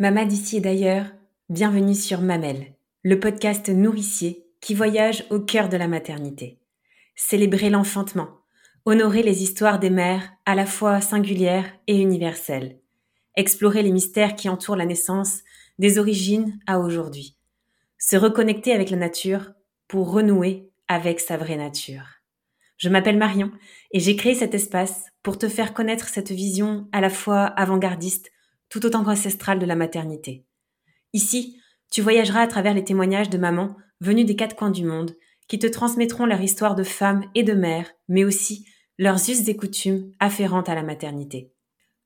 Maman d'ici et d'ailleurs, bienvenue sur Mamelle, le podcast nourricier qui voyage au cœur de la maternité. Célébrer l'enfantement, honorer les histoires des mères à la fois singulières et universelles, explorer les mystères qui entourent la naissance des origines à aujourd'hui, se reconnecter avec la nature pour renouer avec sa vraie nature. Je m'appelle Marion et j'ai créé cet espace pour te faire connaître cette vision à la fois avant-gardiste tout autant qu'ancestrale de la maternité. Ici, tu voyageras à travers les témoignages de mamans venues des quatre coins du monde qui te transmettront leur histoire de femmes et de mères, mais aussi leurs us et coutumes afférentes à la maternité.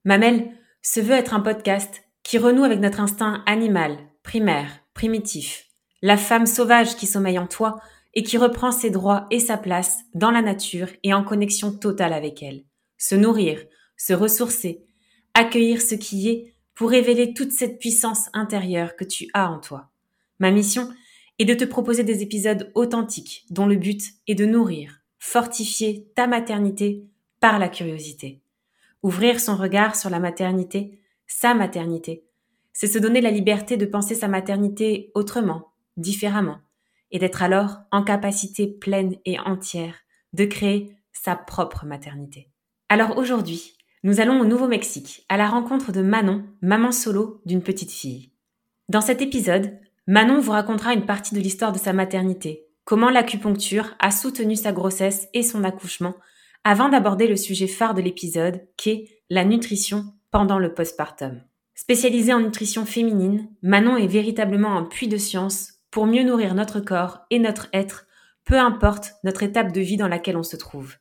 Mamelle se veut être un podcast qui renoue avec notre instinct animal, primaire, primitif, la femme sauvage qui sommeille en toi et qui reprend ses droits et sa place dans la nature et en connexion totale avec elle. Se nourrir, se ressourcer, accueillir ce qui est pour révéler toute cette puissance intérieure que tu as en toi. Ma mission est de te proposer des épisodes authentiques dont le but est de nourrir, fortifier ta maternité par la curiosité. Ouvrir son regard sur la maternité, sa maternité, c'est se donner la liberté de penser sa maternité autrement, différemment, et d'être alors en capacité pleine et entière de créer sa propre maternité. Alors aujourd'hui, nous allons au Nouveau-Mexique, à la rencontre de Manon, maman solo d'une petite fille. Dans cet épisode, Manon vous racontera une partie de l'histoire de sa maternité, comment l'acupuncture a soutenu sa grossesse et son accouchement, avant d'aborder le sujet phare de l'épisode, qu'est la nutrition pendant le postpartum. Spécialisée en nutrition féminine, Manon est véritablement un puits de science pour mieux nourrir notre corps et notre être, peu importe notre étape de vie dans laquelle on se trouve.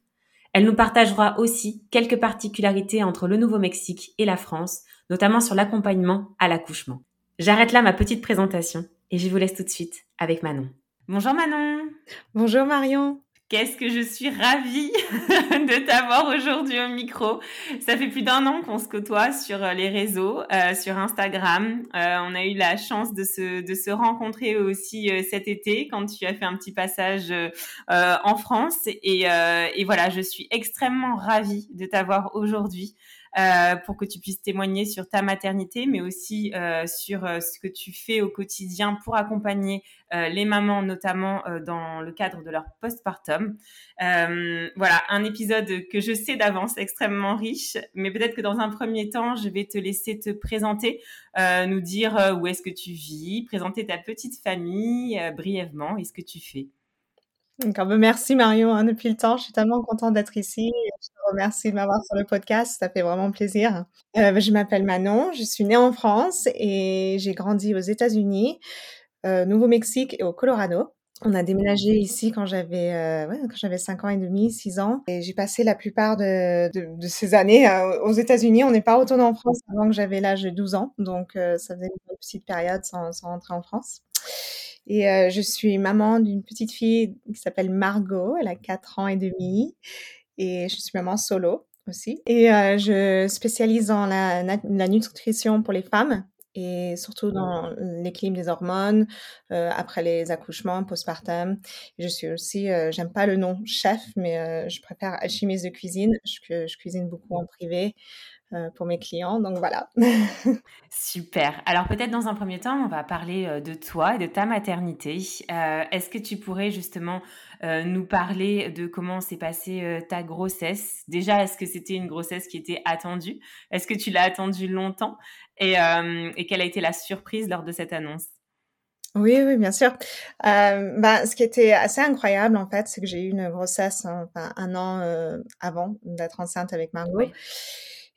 Elle nous partagera aussi quelques particularités entre le Nouveau-Mexique et la France, notamment sur l'accompagnement à l'accouchement. J'arrête là ma petite présentation et je vous laisse tout de suite avec Manon. Bonjour Manon Bonjour Marion Qu'est-ce que je suis ravie de t'avoir aujourd'hui au micro. Ça fait plus d'un an qu'on se côtoie sur euh, les réseaux, euh, sur Instagram. Euh, on a eu la chance de se, de se rencontrer aussi cet été quand tu as fait un petit passage en France. Et, et voilà, je suis extrêmement ravie de t'avoir aujourd'hui euh, pour que tu puisses témoigner sur ta maternité, mais aussi euh, sur euh, ce que tu fais au quotidien pour accompagner les mamans, notamment dans le cadre de leur postpartum. voilà, un épisode que je sais d'avance extrêmement riche, mais peut-être que dans un premier temps, je vais te laisser te présenter, nous dire où est-ce que tu vis, présenter ta petite famille brièvement et ce que tu fais. Bah, merci Marion hein, depuis le temps. Je suis tellement contente d'être ici. Je te remercie de m'avoir sur le podcast. Ça fait vraiment plaisir. Euh, je m'appelle Manon. Je suis née en France et j'ai grandi aux États-Unis, euh, Nouveau-Mexique et au Colorado. On a déménagé ici quand j'avais euh, ouais, quand j'avais 5 ans et demi, 6 ans. Et j'ai passé la plupart de, de, de ces années euh, aux États-Unis. On n'est pas retourné en France avant que j'avais l'âge de 12 ans. Donc, euh, ça faisait une petite période sans, sans rentrer en France. Et euh, je suis maman d'une petite fille qui s'appelle Margot, elle a 4 ans et demi. Et je suis maman solo aussi. Et euh, je spécialise dans la, la, nutrition pour les femmes et surtout dans l'équilibre des hormones euh, après les accouchements, postpartum. Je suis aussi, euh, j'aime pas le nom chef, mais euh, je préfère alchimiste de cuisine. Je, je cuisine beaucoup en privé. Euh, pour mes clients. Donc voilà. Super. Alors peut-être dans un premier temps, on va parler euh, de toi et de ta maternité. Euh, est-ce que tu pourrais justement nous parler de comment s'est passée ta grossesse? Déjà, est-ce que c'était une grossesse qui était attendue? Est-ce que tu l'as attendue longtemps? Et, et quelle a été la surprise lors de cette annonce? Oui, oui, bien sûr. Euh, bah, ce qui était assez incroyable, en fait, c'est que j'ai eu une grossesse enfin, un an avant d'être enceinte avec Margot. Oui.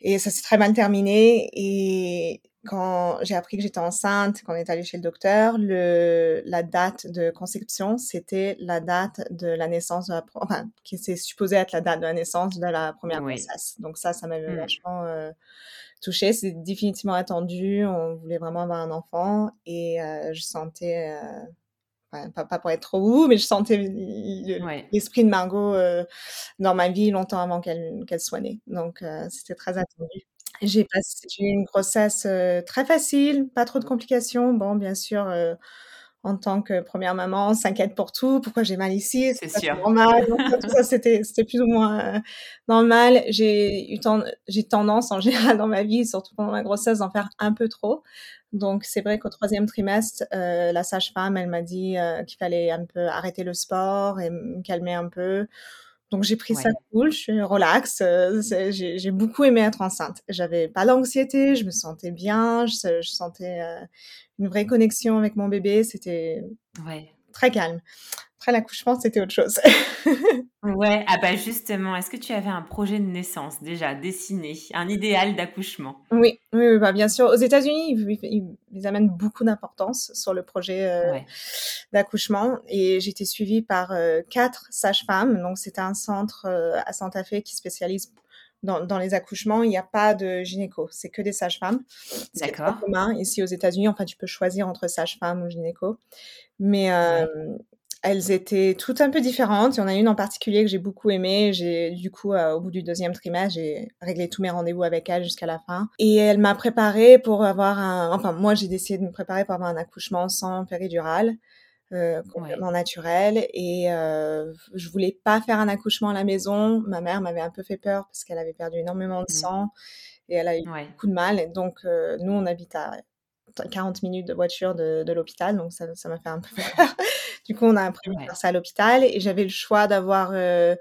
Et ça s'est très mal terminé. Et quand j'ai appris que j'étais enceinte, qu'on est allé chez le docteur, le, la date de conception, c'était la date de la naissance, de la, enfin, qui s'est supposée être la date de la naissance de la première grossesse. Donc ça, ça m'avait mmh. vachement euh, touchée. C'est définitivement attendu. On voulait vraiment avoir un enfant et euh, je sentais euh, pas, pour être trop ouf, mais je sentais l'esprit de Margot euh, dans ma vie longtemps avant qu'elle qu'elle soit née. Donc, euh, c'était très attendu. J'ai passé, eu une grossesse euh, très facile, pas trop de complications. Bon, bien sûr, en tant que première maman, s'inquiète pour tout. Pourquoi j'ai mal ici C'est sûr. normal. tout ça, c'était, c'était plus ou moins euh, normal. J'ai eu j'ai tendance en général dans ma vie, surtout pendant ma grossesse, d'en faire un peu trop. Donc c'est vrai qu'au troisième trimestre, euh, la sage-femme, elle m'a dit euh, qu'il fallait un peu arrêter le sport et me calmer un peu. Donc j'ai pris ça cool, je suis relax. Euh, j'ai beaucoup aimé être enceinte. J'avais pas d'anxiété, je me sentais bien, je, je sentais euh, une vraie connexion avec mon bébé. C'était ouais. très calme. Après l'accouchement, c'était autre chose. ouais, ah bah justement, est-ce que tu avais un projet de naissance déjà dessiné, un idéal d'accouchement? Oui, oui, bah bien sûr. Aux États-Unis, ils, amènent beaucoup d'importance sur le projet euh, d'accouchement et été suivie par euh, quatre sages-femmes. Donc c'était un centre euh, à Santa Fe qui spécialise dans, dans, les accouchements, il n'y a pas de gynéco, c'est que des sages-femmes. D'accord. Ici aux États-Unis, enfin, tu peux choisir entre sage-femme ou gynéco. Mais euh, elles étaient toutes un peu différentes. Il y en a une en particulier que j'ai beaucoup aimée. J'ai, du coup, euh, au bout du deuxième trimestre, j'ai réglé tous mes rendez-vous avec elle jusqu'à la fin. Et elle m'a préparée pour avoir un, enfin, moi, j'ai décidé de me préparer pour avoir un accouchement sans péridurale. Euh, complètement naturel et euh, je voulais pas faire un accouchement à la maison. Ma mère m'avait un peu fait peur parce qu'elle avait perdu énormément de mmh. sang et elle a eu beaucoup de mal. Et donc euh, nous on habite à 40 minutes de voiture de, de l'hôpital, donc ça m'a fait un peu peur. Du coup on a appris à faire ça à l'hôpital et j'avais le choix d'avoir euh,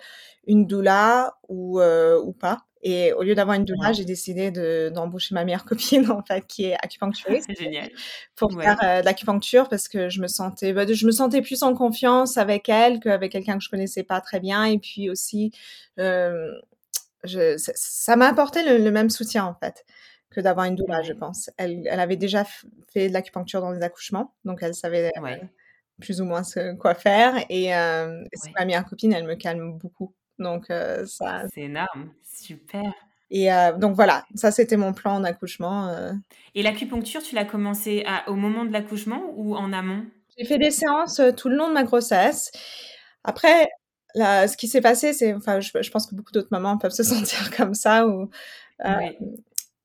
une doula ou euh, ou pas. Et au lieu d'avoir une doula, j'ai décidé d'embaucher ma meilleure copine, en fait, qui est acupuncturiste. C'est génial. Pour faire euh, de l'acupuncture parce que je me sentais, bah, je me sentais plus en confiance avec elle qu'avec quelqu'un que je connaissais pas très bien. Et puis aussi, je, ça m'a apporté le, même soutien, en fait, que d'avoir une doula, je pense. Elle, elle avait déjà fait de l'acupuncture dans les accouchements, donc elle savait plus ou moins ce, quoi faire. Et, euh, ma meilleure copine, elle me calme beaucoup. Donc, euh, ça. C'est énorme, super. Et euh, donc voilà, ça c'était mon plan d'accouchement. Euh. Et l'acupuncture, tu l'as commencé à, au moment de l'accouchement ou en amont? J'ai fait des séances tout le long de ma grossesse. Après, là, ce qui s'est passé, c'est, enfin, je, pense que beaucoup d'autres mamans peuvent se sentir comme ça, où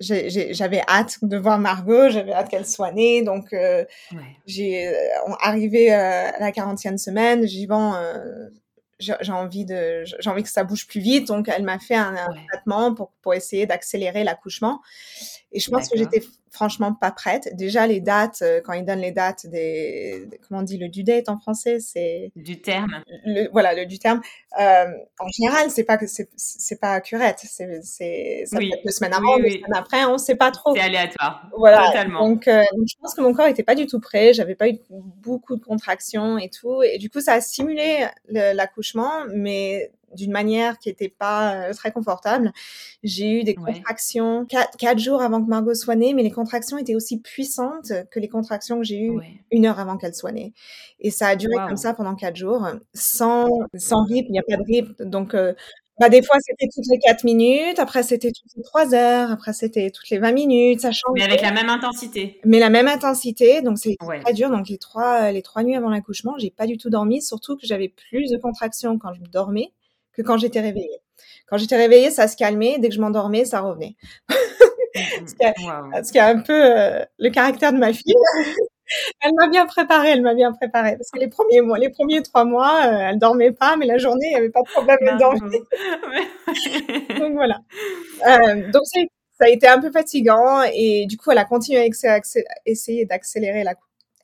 j'avais hâte de voir Margot, j'avais hâte qu'elle soit née, donc j'ai arrivé à la 40e semaine, j'y vais j'ai envie de j'ai envie que ça bouge plus vite donc elle m'a fait un, traitement pour pour essayer d'accélérer l'accouchement. Et je pense que j'étais franchement pas prête. Déjà les dates euh, quand ils donnent les dates des, comment on dit le due date en français c'est du terme. le, voilà le du terme. Euh, en général c'est pas que c'est c'est pas accurate. C'est c'est ça oui. peut être deux semaines avant deux semaines après on sait pas trop. C'est aléatoire. Voilà. Totalement. Donc, euh, donc, je pense que mon corps était pas du tout prêt. J'avais pas eu beaucoup de contractions et tout. Et du coup ça a simulé l'accouchement mais d'une manière qui n'était pas euh, très confortable. J'ai eu des contractions quatre, jours avant que Margot soit née, mais les contractions étaient aussi puissantes que les contractions que j'ai eues une heure avant qu'elle soit née. Et ça a duré comme ça pendant quatre jours, sans, sans rythme, il n'y a pas de rythme. Donc, euh, bah, des fois, c'était toutes les quatre minutes, après, c'était toutes les trois heures, après, c'était toutes les 20 minutes, ça change. Mais avec la même intensité. Mais la même intensité, donc c'est très dur. Donc, les trois, les trois nuits avant l'accouchement, j'ai pas du tout dormi, surtout que j'avais plus de contractions quand je dormais que quand j'étais réveillée. Quand j'étais réveillée, ça se calmait. Dès que je m'endormais, ça revenait. ce, qui est un peu euh, le caractère de ma fille. elle m'a bien préparée, elle m'a bien préparée. Parce que les premiers mois, les premiers trois mois, euh, elle dormait pas, mais la journée, il n'y avait pas de problème, elle dormait. donc voilà. Euh, donc ça a été un peu fatigant et du coup, elle a continué à essayer d'accélérer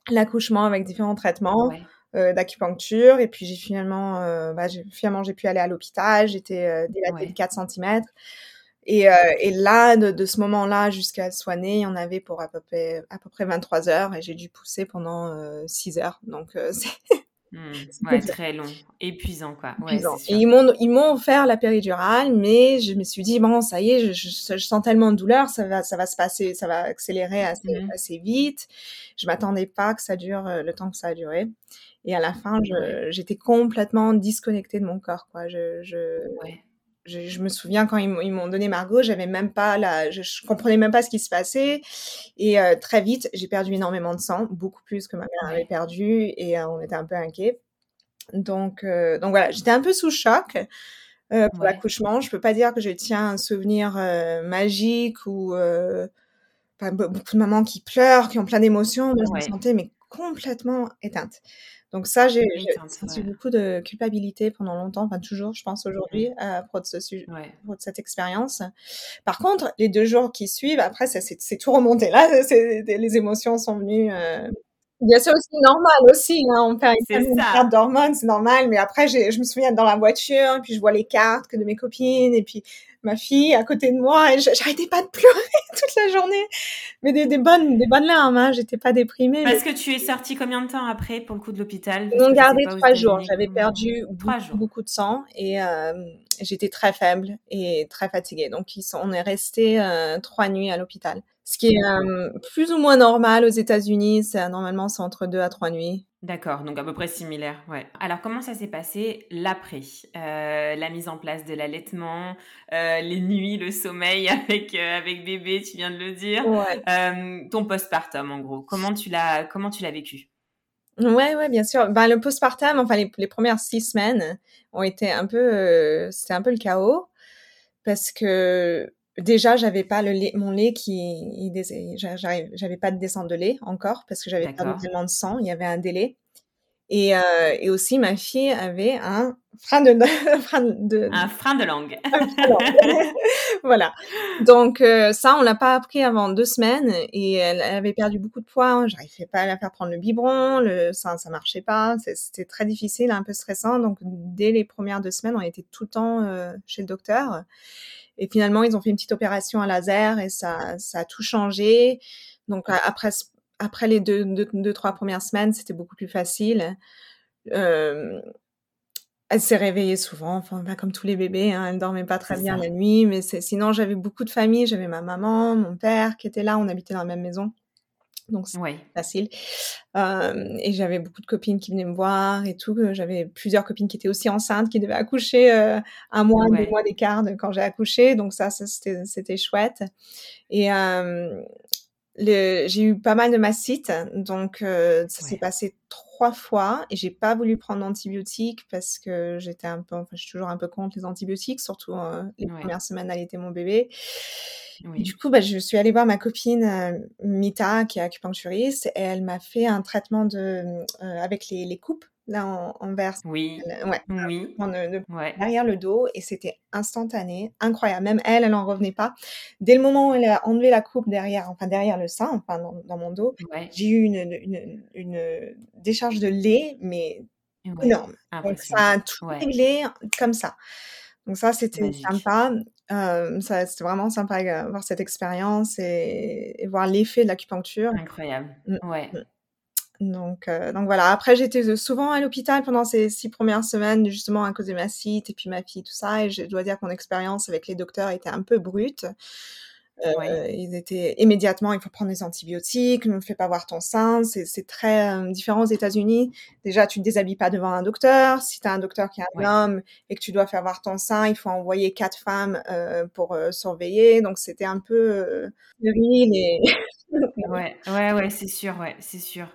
l'accouchement avec différents traitements. Euh, d'acupuncture. Et puis j'ai finalement euh, bah, j'ai finalement j'ai pu aller à l'hôpital. J'étais euh, dilatée de 4 cm et, euh, et là de, de ce moment-là jusqu'à soit née on avait pour à peu près à peu près 23 heures. Et j'ai dû pousser pendant 6 heures. Donc c'est mmh, très long, épuisant quoi. Ouais, Et ils m'ont ils m'ont offert la péridurale, mais je me suis dit bon ça y est, je, je, sens tellement de douleur, ça va ça va se passer, ça va accélérer assez, mmh assez vite. Je m'attendais pas que ça dure le temps que ça a duré. Et à la fin, j'étais complètement disconnectée de mon corps, quoi. Je, je, je, me souviens quand ils m'ont donné Margot, j'avais même pas la, je, je, comprenais même pas ce qui se passait. Et euh, très vite, j'ai perdu énormément de sang, beaucoup plus que ma mère avait perdu, et euh, on était un peu inquiets. Donc, euh, donc voilà, j'étais un peu sous choc. Pour l'accouchement, je peux pas dire que je tiens un souvenir magique ou beaucoup de mamans qui pleurent, qui ont plein d'émotions. Moi, je me sentais mais complètement éteinte. Donc ça, j'ai senti beaucoup de culpabilité pendant longtemps, enfin toujours, je pense aujourd'hui, à propos de, ce sujet, de cette expérience. Par contre, les deux jours qui suivent, après, c'est tout remonté. Là, les émotions sont venues. Euh... Bien sûr, c'est normal aussi. Hein, on perd une carte d'hormones, c'est normal. Mais après, je me souviens dans la voiture, puis je vois les cartes que de mes copines, et puis ma fille à côté de moi et j'arrêtais pas de pleurer toute la journée. Mais des, des bonnes, des bonnes larmes, hein. J'étais pas déprimée. Parce que tu es sortie combien de temps après pour le coup de l'hôpital? Ils m'ont gardé trois jours. J'avais perdu beaucoup, beaucoup, de sang et euh, j'étais très faible et très fatiguée. Donc ils sont, on est resté euh, trois nuits à l'hôpital. Ce qui est euh, plus ou moins normal aux États-Unis. C'est normalement c'est entre deux à trois nuits. D'accord, donc à peu près similaire, ouais. Alors comment ça s'est passé l'après euh, La mise en place de l'allaitement, euh, les nuits, le sommeil avec euh, avec bébé, tu viens de le dire. Ouais. ton postpartum en gros, comment tu l'as comment tu l'as vécu? Ouais, ouais, bien sûr. Ben, le postpartum, enfin les, les premières six semaines ont été un peu, c'était un peu le chaos parce que déjà j'avais pas le lait, mon lait qui j'avais pas de descente de lait encore parce que j'avais pas tellement de sang il y avait un délai. Et, euh, et aussi ma fille avait un frein de, frein de un frein de langue, voilà. Donc euh, ça on l'a pas appris avant deux semaines et elle, avait perdu beaucoup de poids j'arrivais pas à la faire prendre le biberon le ça ça marchait pas. C'était très difficile un peu stressant. Donc dès les premières deux semaines on était tout le temps euh, chez le docteur et finalement, ils ont fait une petite opération à laser et ça, ça a tout changé. Donc après, après les deux, deux, trois premières semaines, c'était beaucoup plus facile. Euh, elle s'est réveillée souvent, enfin pas comme tous les bébés, hein, elle dormait pas très bien la nuit, mais sinon j'avais beaucoup de famille, j'avais ma maman, mon père qui étaient là, on habitait dans la même maison donc c'est facile. Euh, et j'avais beaucoup de copines qui venaient me voir et tout. J'avais plusieurs copines qui étaient aussi enceintes, qui devaient accoucher euh, un mois, deux mois d'écart quand j'ai accouché. Donc ça, ça c'était chouette. Et euh, j'ai eu pas mal de mastites, donc ça s'est passé trois fois et j'ai pas voulu prendre d'antibiotiques parce que j'étais un peu, enfin, je suis toujours un peu contre les antibiotiques, surtout les premières semaines d'allaiter mon bébé. Du coup, bah, je suis allée voir ma copine euh, Mita, qui est acupuncturiste, et elle m'a fait un traitement de, euh, avec les, les, coupes là en, en verse. Oui. ouais. Oui. Derrière le dos, et c'était instantané, incroyable. Même elle, elle en revenait pas. Dès le moment où elle a enlevé la coupe derrière, enfin derrière le sein, enfin dans, dans mon dos, j'ai eu une, une, une, décharge de lait, mais énorme. Donc ça a tout réglé comme ça. Donc ça, c'était sympa. Euh, ça, c'était vraiment sympa de voir cette expérience et, voir l'effet de l'acupuncture. Incroyable. Mmh, ouais. Mmh. Donc, euh, donc voilà. Après, j'étais souvent à l'hôpital pendant ces six premières semaines, justement à cause de ma cite et puis ma fille, tout ça. Et je dois dire que mon expérience avec les docteurs était un peu brute. Euh, Ils étaient immédiatement, il faut prendre des antibiotiques, ne fais pas voir ton sein. C'est très euh, différent aux États-Unis. Déjà, tu ne déshabilles pas devant un docteur. Si tu as un docteur qui est un homme et que tu dois faire voir ton sein, il faut envoyer quatre femmes euh, pour euh, surveiller. Donc, c'était un peu euh, et... ouais, ouais, ouais, c'est sûr, ouais, c'est sûr.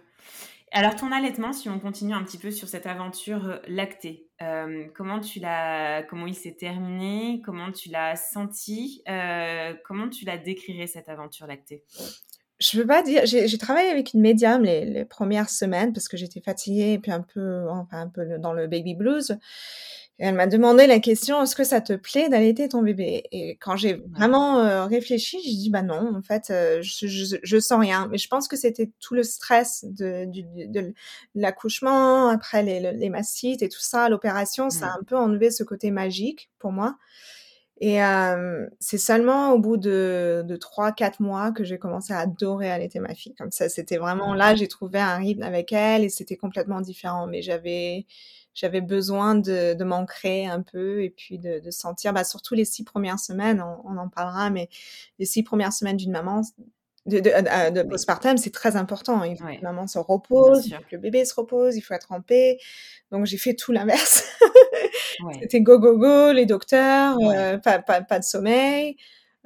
Alors, ton allaitement, si on continue un petit peu sur cette aventure euh, lactée, euh, comment tu l'as, comment il s'est terminé, comment tu l'as senti, euh, comment tu la décrirais cette aventure lactée? Je veux pas dire, j'ai travaillé avec une médium les, les premières semaines parce que j'étais fatiguée et puis un peu, enfin un peu dans le baby blues elle m'a demandé la question est-ce que ça te plaît d'allaiter ton bébé? Et quand j'ai vraiment euh, réfléchi, j'ai dit bah non, en fait, euh, je, je, je, sens rien. Mais je pense que c'était tout le stress de, l'accouchement, après les, les mastites et tout ça, l'opération, ça a mmh. un peu enlevé ce côté magique pour moi. Et euh, c'est seulement au bout de, de 3-4 mois que j'ai commencé à adorer allaiter ma fille. Comme ça, c'était vraiment là, j'ai trouvé un rythme avec elle et c'était complètement différent. Mais j'avais j'avais besoin de, de m'ancrer un peu et puis de, de sentir, bah, surtout les six premières semaines, on, en parlera, mais les six premières semaines d'une maman, de, de, euh, de postpartum, c'est très important. Il faut que la maman se repose, il faut que le bébé se repose, il faut être en paix. Donc j'ai fait tout l'inverse. C'était go go go, les docteurs, euh, pas, pas, pas, de sommeil.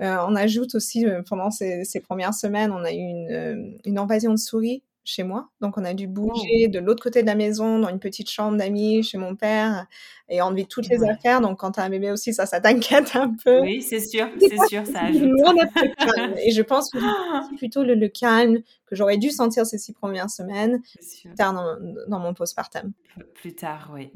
Euh, on ajoute aussi pendant ces, ces, premières semaines, on a eu une, une invasion de souris chez moi. Donc, on a dû bouger de l'autre côté de la maison, dans une petite chambre d'amis chez mon père, et enlever toutes les affaires. Donc, quand tu as un bébé aussi, ça, ça t'inquiète un peu. Oui, c'est sûr, c'est sûr, ça ajoute. et je pense que c'est plutôt le, le, calme que j'aurais dû sentir ces six premières semaines, plus tard dans, dans mon postpartum. Plus tard, oui.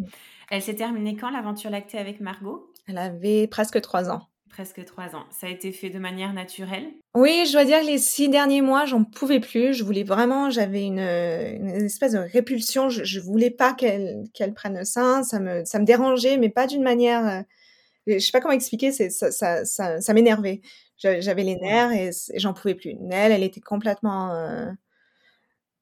Elle s'est terminée quand l'aventure lactée avec Margot? Elle avait presque trois ans. Presque trois ans. Ça a été fait de manière naturelle? Oui, je dois dire que les six derniers mois, j'en pouvais plus. Je voulais vraiment, j'avais une, une, espèce de répulsion. Je, je voulais pas qu'elle qu'elle prenne le sein. Ça me, ça me dérangeait, mais pas d'une manière. Euh, je sais pas comment expliquer. C'est ça, ça, ça, ça m'énervait. J'avais les nerfs et, j'en pouvais plus. Elle, elle était complètement. Euh,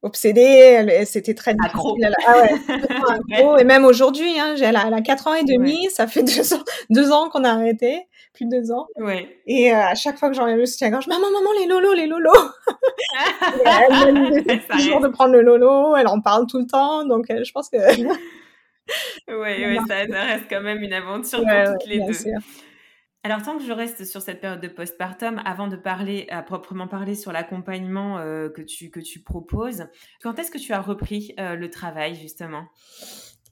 obsédée, c'était très accro. Ah ouais, Et même aujourd'hui, hein, elle, a, elle a 4 ans et demi, ça fait deux ans, deux ans qu'on a arrêté, plus de deux ans. Ouais. Et euh, à chaque fois que j'enlève le soutien-gorge, maman, maman, les lolos, les lolos. elle me toujours de prendre le lolo, elle en parle tout le temps, donc euh, je pense que. oui, ouais, ça, ça, reste quand même une aventure pour toutes les deux. Sûr. Alors, tant que je reste sur cette période de postpartum, avant de parler à proprement parler sur l'accompagnement euh, que, tu, que tu proposes, quand est-ce que tu as repris euh, le travail, justement?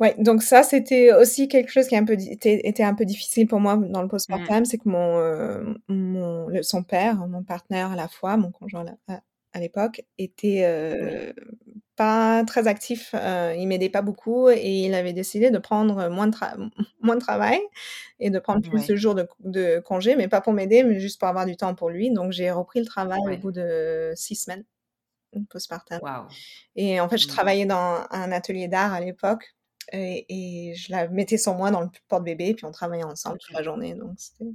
Ouais, donc ça, c'était aussi quelque chose qui a un peu, était, était un peu difficile pour moi dans le postpartum, mmh. c'est que mon, euh, mon le, son père, mon partenaire à la fois, mon conjoint à, à l'époque, était euh, pas très actif, euh, il m'aidait pas beaucoup et il avait décidé de prendre moins de, moins de travail et de prendre plus de jours de, de, congé, mais pas pour m'aider, mais juste pour avoir du temps pour lui. Donc j'ai repris le travail au bout de six semaines postpartum. Wow. Et en fait, je mmh. travaillais dans un atelier d'art à l'époque et, et, je la mettais sur moi dans le porte-bébé, puis on travaillait ensemble toute la journée. Donc c'était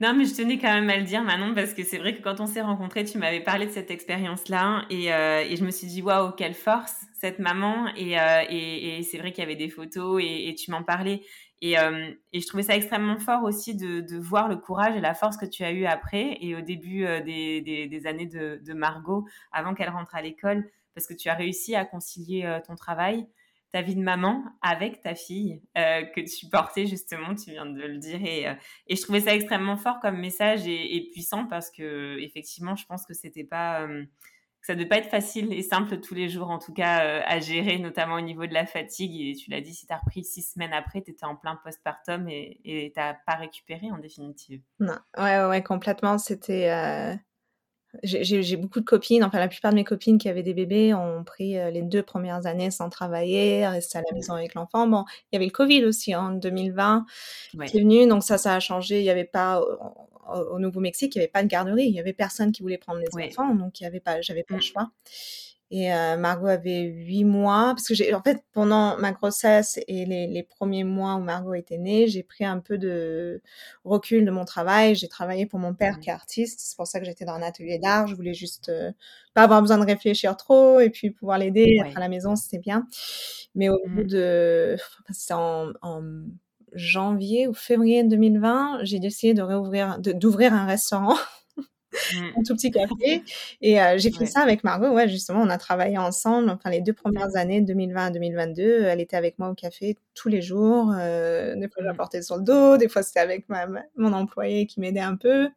non, mais je tenais quand même à le dire, Manon, parce que c'est vrai que quand on s'est rencontrés, tu m'avais parlé de cette expérience-là, et, euh, et, je me suis dit, waouh, quelle force, cette maman, et, euh, et, et c'est vrai qu'il y avait des photos, et, tu m'en parlais, et, euh, et, je trouvais ça extrêmement fort aussi de, de, voir le courage et la force que tu as eu après, et au début euh, des, des, des, années de, de Margot, avant qu'elle rentre à l'école, parce que tu as réussi à concilier euh, ton travail, ta vie de maman avec ta fille euh, que tu portais justement, tu viens de le dire et, euh, je trouvais ça extrêmement fort comme message et, puissant parce que effectivement je pense que c'était pas euh, que ça devait pas être facile et simple tous les jours en tout cas à gérer notamment au niveau de la fatigue. Et tu l'as dit si tu as repris six semaines après tu étais en plein postpartum et et t'as pas récupéré en définitive. Non. Ouais, ouais complètement. C'était j'ai beaucoup de copines, enfin la plupart de mes copines qui avaient des bébés ont pris euh, les deux premières années sans travailler, rester à la maison avec l'enfant. Bon, il y avait le Covid aussi en 2020 ouais. qui est venu, donc ça, ça a changé. Il n'y avait pas au, au Nouveau-Mexique, il n'y avait pas de garderie, il y avait personne qui voulait prendre les ouais. enfants, donc il y avait pas, j'avais pas mmh. le choix. Et euh, Margot avait huit mois, parce que j'ai, en fait, pendant ma grossesse et les, les, premiers mois où Margot était née, j'ai pris un peu de recul de mon travail. J'ai travaillé pour mon père mmh. qui est artiste, c'est pour ça que j'étais dans un atelier d'art. Je voulais juste euh, pas avoir besoin de réfléchir trop et puis pouvoir l'aider ouais. à la maison, c'était bien. Mais au mmh. bout de, c'était en, en janvier ou février 2020, j'ai décidé de réouvrir, d'ouvrir un restaurant. Un tout petit café. Et euh, j'ai fait ouais. ça avec Margot. Ouais, justement, on a travaillé ensemble. Enfin, les deux premières années, 2020 à 2022, elle était avec moi au café tous les jours. Euh, des fois, je la portais sur le dos. Des fois, c'était avec ma, mon employé qui m'aidait un peu.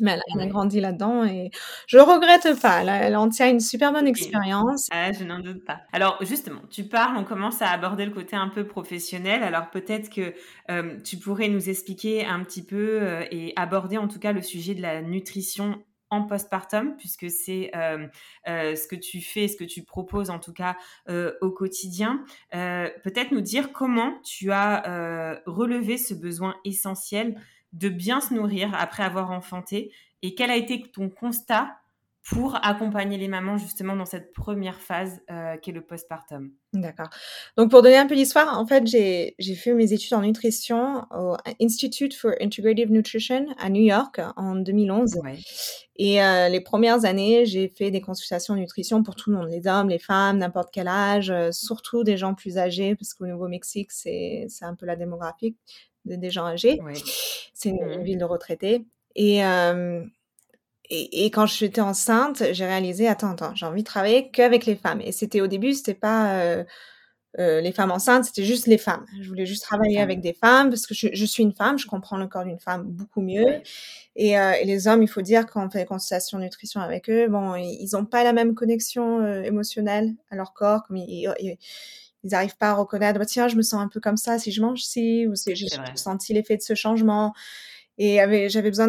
Mais elle, elle a grandi là-dedans et je regrette pas. Elle, elle en tient une super bonne expérience. Ah, je n'en doute pas. Alors justement, tu parles, on commence à aborder le côté un peu professionnel. Alors peut-être que euh, tu pourrais nous expliquer un petit peu euh, et aborder en tout cas le sujet de la nutrition en postpartum, puisque c'est euh, euh, ce que tu fais, ce que tu proposes en tout cas euh, au quotidien. Peut-être nous dire comment tu as relevé ce besoin essentiel de bien se nourrir après avoir enfanté et quel a été ton constat pour accompagner les mamans justement dans cette première phase euh, qui est le postpartum? D'accord. Donc pour donner un peu l'histoire, en fait j'ai fait mes études en nutrition au Institute for Integrative Nutrition à New York en 2011. Ouais. Et euh, les premières années, j'ai fait des consultations nutrition pour tout le monde, les hommes, les femmes, n'importe quel âge, euh, surtout des gens plus âgés, parce qu'au Nouveau-Mexique, c'est un peu la démographie des, des gens âgés. C'est une, une, ville de retraités. Et, euh, et, et, quand j'étais enceinte, j'ai réalisé, attends, attends, j'ai envie de travailler qu'avec les femmes. Et c'était au début, c'était pas, euh, les femmes enceintes, c'était juste les femmes. Je voulais juste travailler avec des femmes parce que je, suis une femme, je comprends le corps d'une femme beaucoup mieux. Et, et, les hommes, il faut dire quand on fait des consultations nutrition avec eux, bon, ils n'ont pas la même connexion émotionnelle à leur corps, comme ils, ils n'arrivent pas à reconnaître, bah, tiens, je me sens un peu comme ça si je mange ci, ou c'est, j'ai senti l'effet de ce changement. Et j'avais besoin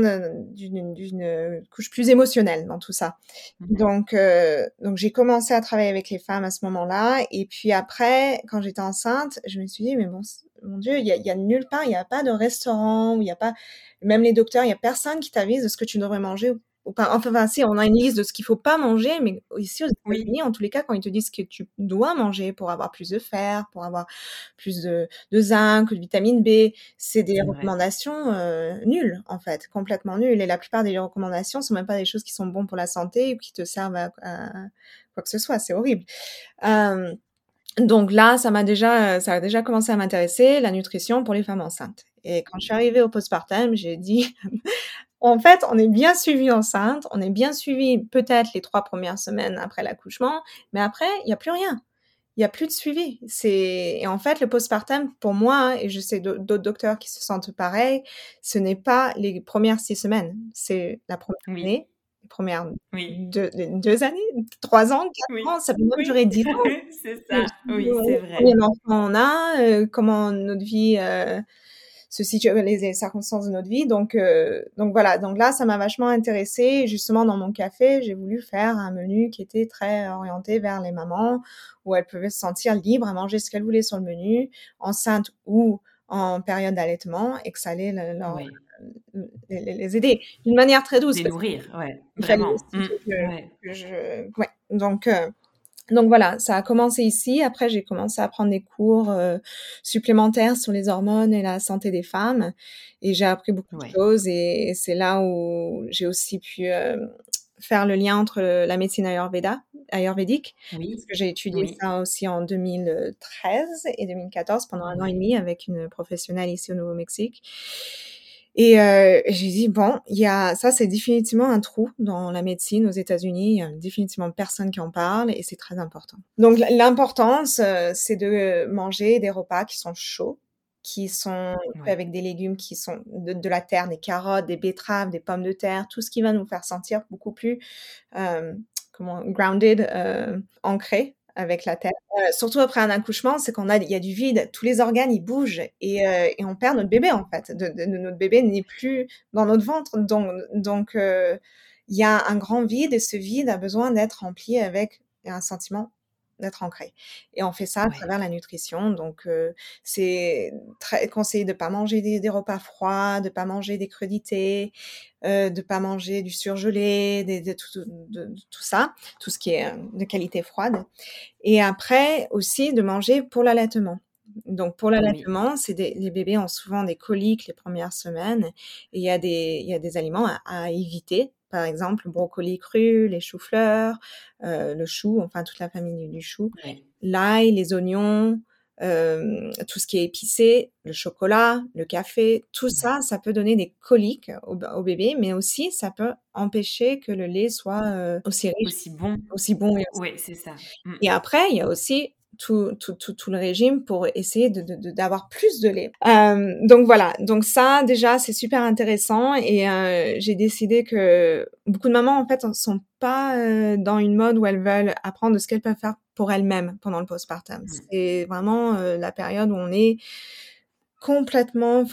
d'une couche plus émotionnelle dans tout ça. Mmh donc, euh, donc j'ai commencé à travailler avec les femmes à ce moment-là. Et puis après, quand j'étais enceinte, je me suis dit, mais bon, mon Dieu, il y a, y a, nulle part, il n'y a pas de restaurant, il n'y a pas, même les docteurs, il n'y a personne qui t'avise de ce que tu devrais manger Enfin, si, on a une liste de ce qu'il faut pas manger, mais ici aux États-Unis, en tous les cas, quand ils te disent que tu dois manger pour avoir plus de fer, pour avoir plus de, de zinc, de vitamine B, c'est des recommandations euh, nulles, en fait, complètement nulles. Et la plupart des recommandations sont même pas des choses qui sont bonnes pour la santé ou qui te servent à, quoi que ce soit. C'est horrible. Euh, donc là, ça m'a déjà, ça a déjà commencé à m'intéresser, la nutrition pour les femmes enceintes. Et quand je suis arrivée au postpartum, j'ai dit en fait, on est bien suivi enceinte, on est bien suivi peut-être les trois premières semaines après l'accouchement, mais après, il n'y a plus rien. Il n'y a plus de suivi. C'est et en fait le postpartum pour moi et je sais d'autres docteurs qui se sentent pareil, ce n'est pas les premières six semaines, c'est la première année, premières deux, années, trois ans, quatre ans, ça peut même durer dix ans. c'est ça. Oui, c'est vrai. Combien d'enfants on a, euh, comment notre vie euh, se situe les circonstances de notre vie. Donc, euh, donc voilà. Donc là, ça m'a vachement intéressée. Justement, dans mon café, j'ai voulu faire un menu qui était très orienté vers les mamans, où elles pouvaient se sentir libres à manger ce qu'elles voulaient sur le menu, enceinte ou en période d'allaitement, et que ça allait leur, les, aider d'une manière très douce. Les nourrir, ouais, vraiment. Mmh. je, ouais. Donc, euh, donc voilà, ça a commencé ici. Après, j'ai commencé à prendre des cours euh, supplémentaires sur les hormones et la santé des femmes. Et j'ai appris beaucoup de choses. Et c'est là où j'ai aussi pu euh, faire le lien entre la médecine ayurveda, ayurvédique. Oui. Parce que j'ai étudié ça aussi en 2013 et 2014 pendant un an et demi avec une professionnelle ici au Nouveau-Mexique. Et euh, j'ai dit bon, il y a ça, c'est définitivement un trou dans la médecine aux États-Unis. Il y a définitivement personne qui en parle et c'est très important. Donc l'importance, euh, c'est de manger des repas qui sont chauds, qui sont avec des légumes qui sont de, la terre, des carottes, des betteraves, des pommes de terre, tout ce qui va nous faire sentir beaucoup plus euh, comment grounded, euh, ancré avec la tête. Euh, surtout après un accouchement, c'est qu'on a, il y a du vide, tous les organes ils bougent et, euh, et on perd notre bébé en fait. De, de, notre bébé n'est plus dans notre ventre, donc donc euh, il y a un grand vide et ce vide a besoin d'être rempli avec un sentiment d'être ancré. Et on fait ça à travers la nutrition. Donc, euh, c'est très conseillé de pas manger des, repas froids, de pas manger des crudités, euh, de pas manger du surgelé, de, tout, de, tout, ça, tout ce qui est de qualité froide. Et après aussi de manger pour l'allaitement. Donc pour l'allaitement, c'est les bébés ont souvent des coliques les premières semaines et il y a des, il y a des aliments à, à éviter par exemple le brocoli cru, les choux-fleurs, euh, le chou, enfin toute la famille du chou, l'ail, les oignons, euh, tout ce qui est épicé, le chocolat, le café, tout ça, ça peut donner des coliques au, bébé, mais aussi ça peut empêcher que le lait soit euh, aussi riche, aussi bon, aussi bon. Oui, c'est ça. Mmh. Et après, il y a aussi tout, tout, tout, tout, le régime pour essayer d'avoir de, d'avoir plus de lait. Euh, donc voilà, donc ça déjà c'est super intéressant et euh, j'ai décidé que beaucoup de mamans en fait ne sont pas euh, dans une mode où elles veulent apprendre ce qu'elles peuvent faire pour elles-mêmes pendant le postpartum. Mmh. C'est vraiment la période où on est complètement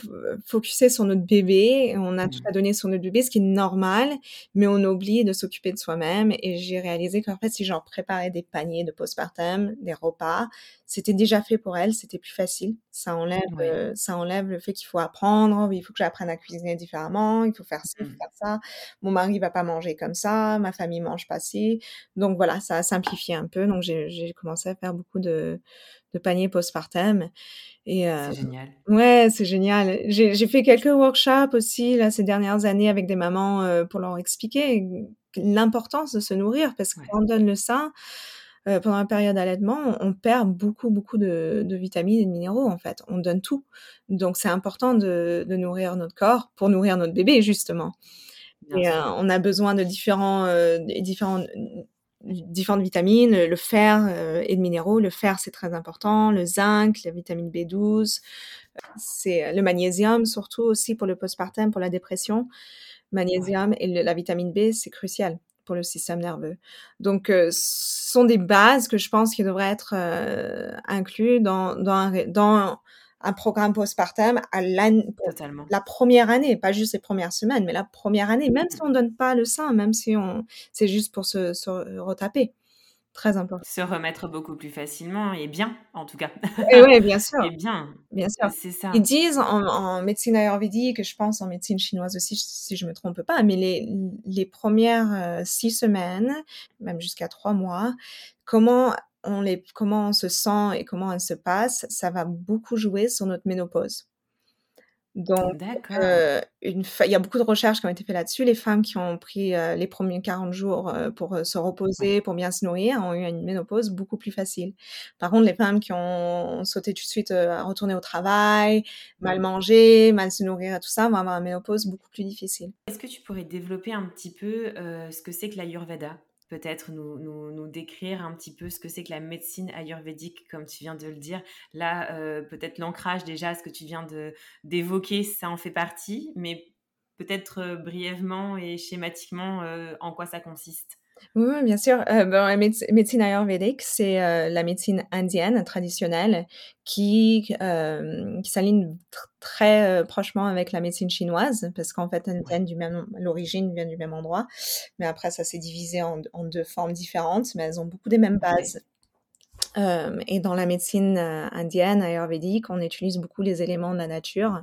focusé sur notre bébé. On a tout mmh. à donner sur notre bébé, ce qui est normal, mais on oublie de s'occuper de soi-même. Et j'ai réalisé qu'en fait, si j'en préparais des paniers de postpartum, des repas, c'était déjà fait pour elle, c'était plus facile. Ça enlève, euh, ça enlève le fait qu'il faut apprendre, il faut que j'apprenne à cuisiner différemment, il faut faire ci, il faut mmh. faire ça. Mon mari va pas manger comme ça, ma famille mange pas ci. Donc voilà, ça a simplifié un peu. Donc j'ai commencé à faire beaucoup de, de paniers postpartum. Et euh, c'est génial. Ouais, c'est génial. J'ai fait quelques workshops aussi là ces dernières années avec des mamans euh, pour leur expliquer l'importance de se nourrir parce que quand on donne le sein euh, pendant la période d'allaitement, on perd beaucoup beaucoup de, de, vitamines et de minéraux en fait. On donne tout, donc c'est important de, de, nourrir notre corps pour nourrir notre bébé justement. et on a besoin de différents différents différentes vitamines, le fer et le minéraux. Le fer, c'est très important. Le zinc, la vitamine B12. C'est le magnésium, surtout aussi pour le postpartum, pour la dépression. Magnésium et la vitamine B, c'est crucial pour le système nerveux. Donc, ce sont des bases que je pense qui devraient être inclus dans, dans, dans un programme postpartum à la première année, pas juste les premières semaines, mais la première année, même si on donne pas le sein, même si on, c'est juste pour se, retaper. Très important. Se remettre beaucoup plus facilement et bien, en tout cas. Et oui, bien sûr. Et bien. Bien sûr. C'est ça. Ils disent en, médecine ayurvédique, je pense en médecine chinoise aussi, si je me trompe pas, mais les, les premières euh, six semaines, même jusqu'à trois mois, comment on les, comment on se sent et comment elle se passe, ça va beaucoup jouer sur notre ménopause. Donc, euh, il y a beaucoup de recherches qui ont été faites là-dessus. Les femmes qui ont pris euh, les premiers 40 jours euh, pour se reposer, pour bien se nourrir, ont eu une ménopause beaucoup plus facile. Par contre, les femmes qui ont sauté tout de suite à retourner au travail, mal manger, mal se nourrir et tout ça, vont avoir une ménopause beaucoup plus difficile. Est-ce que tu pourrais développer un petit peu ce que c'est que l'Ayurveda? Peut-être nous, nous, décrire un petit peu ce que c'est que la médecine ayurvédique, comme tu viens de le dire. Là, euh, peut-être l'ancrage déjà, ce que tu viens d'évoquer, ça en fait partie, mais peut-être euh, brièvement et schématiquement euh, en quoi ça consiste. Oui, bien sûr. Euh, la médecine ayurvédique, c'est euh, la médecine indienne traditionnelle qui, euh, qui s'aligne très euh, prochement avec la médecine chinoise, parce qu'en fait, du même, l'origine vient du même endroit. Mais après, ça s'est divisé en, en, deux formes différentes, mais elles ont beaucoup des mêmes bases. et dans la médecine indienne, ayurvédique, on utilise beaucoup les éléments de la nature.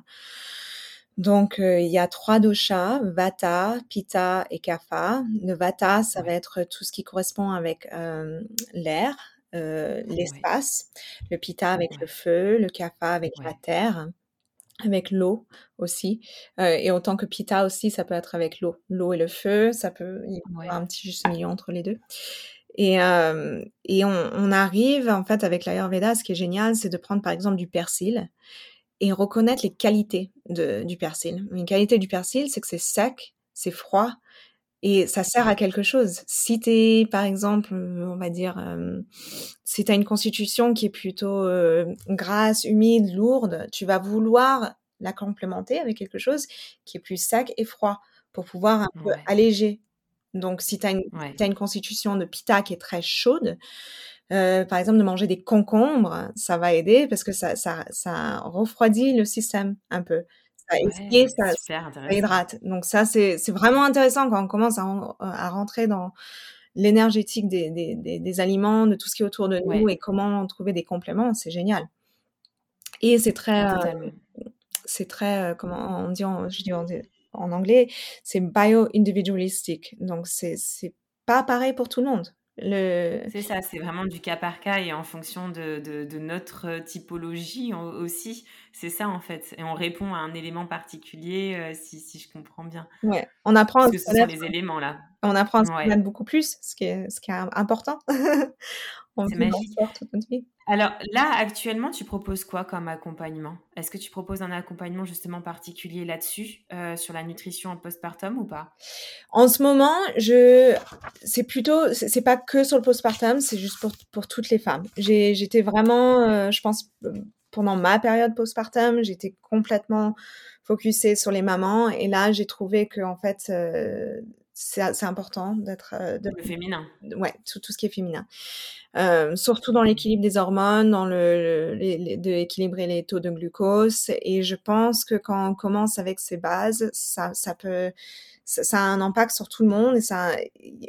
Donc, euh, il y a trois doshas, Vata, Pitta et Kapha. Le Vata, ça va être tout ce qui correspond avec euh, l'air, euh, l'espace. Le Pitta avec le feu, le Kapha avec la terre, avec l'eau aussi. et autant que Pitta aussi, ça peut être avec l'eau. L'eau et le feu, ça peut y avoir un petit juste milieu entre les deux. Et, et on, on, arrive, en fait, avec l'Ayurveda, ce qui est génial, c'est de prendre par exemple du persil et reconnaître les qualités de, du persil. Une qualité du persil, c'est que c'est sec, c'est froid et ça sert à quelque chose. Si tu es, par exemple, on va dire, euh, si tu as une constitution qui est plutôt euh, grasse, humide, lourde, tu vas vouloir la complémenter avec quelque chose qui est plus sec et froid pour pouvoir un peu alléger. Donc, si tu as, as, une constitution de pita qui est très chaude, euh, par exemple, de manger des concombres, ça va aider parce que ça, ça, ça refroidit le système un peu. Ça, ouais, ça, ça, hydrate. Donc ça, c'est vraiment intéressant quand on commence à, à rentrer dans l'énergétique des, des, des, des, aliments, de tout ce qui est autour de nous et comment trouver des compléments. C'est génial. Et c'est très, euh, c'est très, euh, comment on dit, en, je dis en, en anglais, c'est bio-individualistic. Donc c'est pas pareil pour tout le monde. C'est ça, c'est vraiment du cas par cas et en fonction de, notre typologie aussi. C'est ça en fait. Et on répond à un élément particulier euh, si, si, je comprends bien. Ouais, on apprend Parce que ce sont les éléments là. On apprend à se connaître beaucoup plus, ce qui est, ce qui est important. c'est magique. Toute notre vie. Alors là, actuellement, tu proposes quoi comme accompagnement? Est-ce que tu proposes un accompagnement justement particulier là-dessus, euh, sur la nutrition en postpartum ou pas? En ce moment, je, c'est plutôt, c'est pas que sur le postpartum, c'est juste pour, pour toutes les femmes. J'étais vraiment, euh, je pense, pendant ma période postpartum, j'étais complètement focusée sur les mamans et là, j'ai trouvé que en fait, euh, c'est important d'être euh, de... le féminin. ouais tout, tout ce qui est féminin. Euh, surtout dans l'équilibre des hormones dans le, d'équilibrer les taux de glucose. Et je pense que quand on commence avec ces bases ça, ça peut ça, a un impact sur tout le monde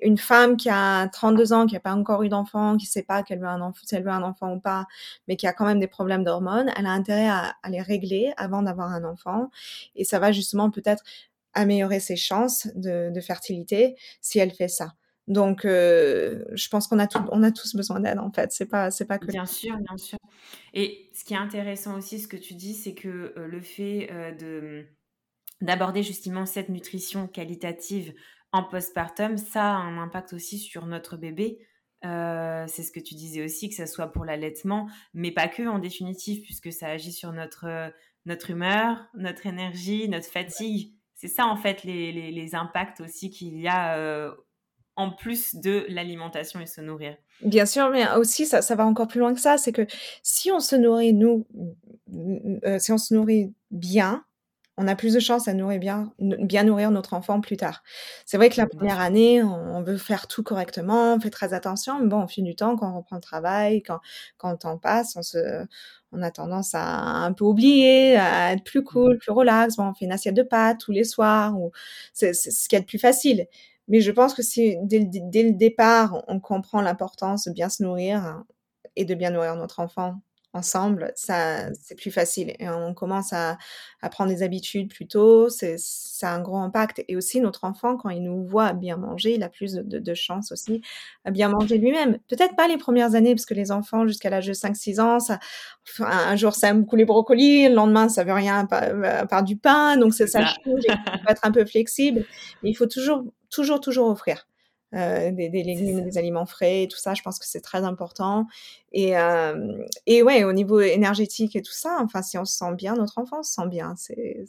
une femme qui a 32 ans qui n'a pas encore eu d'enfant qui sait pas qu'elle veut un enfant si elle veut un enfant ou pas mais qui a quand même des problèmes d'hormones elle a intérêt à, les régler avant d'avoir un enfant et ça va justement peut-être améliorer ses chances de, fertilité si elle fait ça. Donc, euh, je pense qu'on a, on a tous besoin d'aide, en fait. C'est pas, c'est pas que... Bien sûr, bien sûr. Et ce qui est intéressant aussi, ce que tu dis, c'est que euh, le fait euh, de, d'aborder justement cette nutrition qualitative en postpartum, ça a un impact aussi sur notre bébé. c'est ce que tu disais aussi, que ce soit pour l'allaitement, mais pas que en définitive, puisque ça agit sur notre, notre humeur, notre énergie, notre fatigue c'est ça en fait les, les, impacts aussi qu'il y a euh, en plus de l'alimentation et se nourrir. Bien sûr, mais aussi ça, ça va encore plus loin que ça, c'est que si on se nourrit nous, euh, si on se nourrit bien, on a plus de chances à nourrir bien, bien nourrir notre enfant plus tard. C'est vrai que la première année, on, veut faire tout correctement, on fait très attention, mais bon, au fil du temps, quand on reprend le travail, quand, quand le temps passe, on se, on a tendance à un peu oublier, à être plus cool, plus relax. Bon, on fait une assiette de pâtes tous les soirs, ou c'est ce qui est le plus facile. Mais je pense que si dès le, dès le départ, on comprend l'importance de bien se nourrir et de bien nourrir notre enfant ensemble, ça c'est plus facile et on commence à, à prendre des habitudes plus tôt, c'est ça a un gros impact et aussi notre enfant quand il nous voit bien manger, il a plus de, de, chance aussi à bien manger lui-même. Peut-être pas les premières années parce que les enfants jusqu'à l'âge de 5-6 ans, ça un jour ça aime beaucoup les brocolis, le lendemain ça veut rien à part, du pain, donc c'est ça change, il faut être un peu flexible, mais il faut toujours toujours toujours offrir. Euh, des, des, légumes, des aliments frais, et tout ça. Je pense que c'est très important. Et, euh, et ouais, au niveau énergétique et tout ça, enfin, si on se sent bien, notre enfant se sent bien. C'est